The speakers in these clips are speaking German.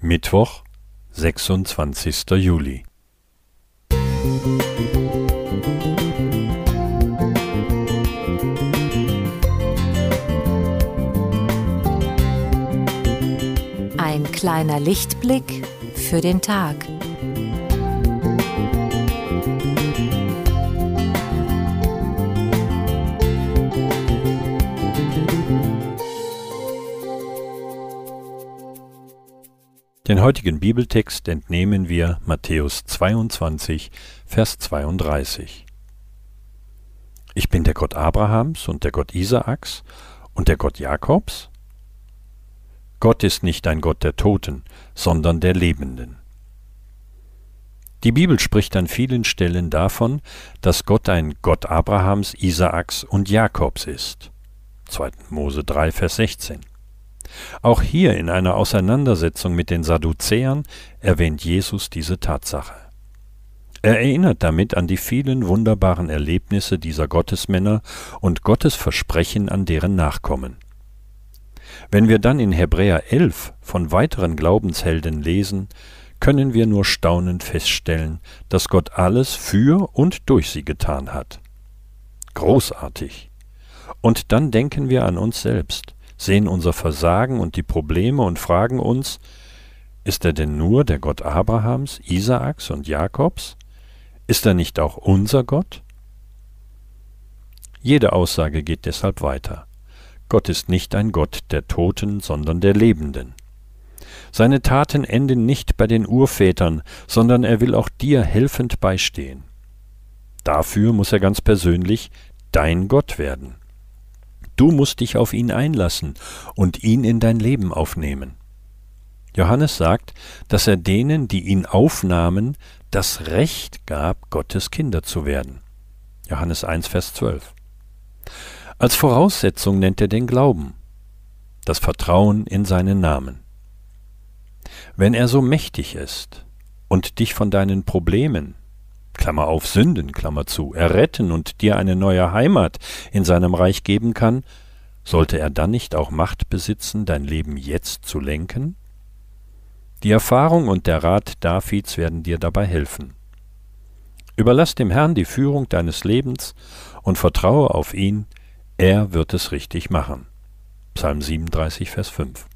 Mittwoch, sechsundzwanzigster Juli. Ein kleiner Lichtblick für den Tag. Den heutigen Bibeltext entnehmen wir Matthäus 22, Vers 32. Ich bin der Gott Abrahams und der Gott Isaaks und der Gott Jakobs? Gott ist nicht ein Gott der Toten, sondern der Lebenden. Die Bibel spricht an vielen Stellen davon, dass Gott ein Gott Abrahams, Isaaks und Jakobs ist. 2. Mose 3, Vers 16. Auch hier in einer Auseinandersetzung mit den Sadduzäern erwähnt Jesus diese Tatsache. Er erinnert damit an die vielen wunderbaren Erlebnisse dieser Gottesmänner und Gottes Versprechen an deren Nachkommen. Wenn wir dann in Hebräer 11 von weiteren Glaubenshelden lesen, können wir nur staunend feststellen, dass Gott alles für und durch sie getan hat. Großartig. Und dann denken wir an uns selbst, sehen unser Versagen und die Probleme und fragen uns, ist er denn nur der Gott Abrahams, Isaaks und Jakobs? Ist er nicht auch unser Gott? Jede Aussage geht deshalb weiter. Gott ist nicht ein Gott der Toten, sondern der Lebenden. Seine Taten enden nicht bei den Urvätern, sondern er will auch dir helfend beistehen. Dafür muss er ganz persönlich dein Gott werden. Du musst dich auf ihn einlassen und ihn in dein Leben aufnehmen. Johannes sagt, dass er denen, die ihn aufnahmen, das Recht gab, Gottes Kinder zu werden. Johannes 1, Vers 12. Als Voraussetzung nennt er den Glauben, das Vertrauen in seinen Namen. Wenn er so mächtig ist und dich von deinen Problemen, Klammer auf Sünden, Klammer zu, erretten und dir eine neue Heimat in seinem Reich geben kann, sollte er dann nicht auch Macht besitzen, dein Leben jetzt zu lenken? Die Erfahrung und der Rat Davids werden dir dabei helfen. Überlass dem Herrn die Führung deines Lebens und vertraue auf ihn, er wird es richtig machen. Psalm 37, Vers 5.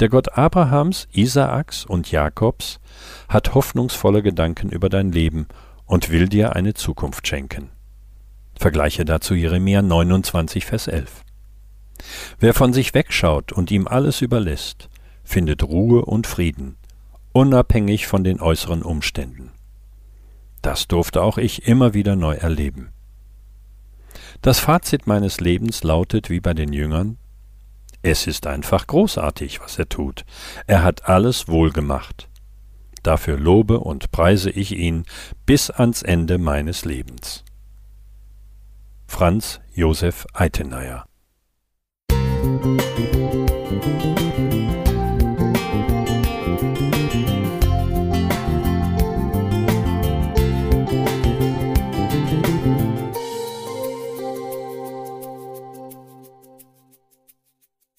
Der Gott Abrahams, Isaaks und Jakobs hat hoffnungsvolle Gedanken über dein Leben und will dir eine Zukunft schenken. Vergleiche dazu Jeremia 29, Vers 11. Wer von sich wegschaut und ihm alles überlässt, findet Ruhe und Frieden, unabhängig von den äußeren Umständen. Das durfte auch ich immer wieder neu erleben. Das Fazit meines Lebens lautet wie bei den Jüngern, es ist einfach großartig, was er tut. Er hat alles wohl gemacht. Dafür lobe und preise ich ihn bis ans Ende meines Lebens. Franz Josef Eitenayer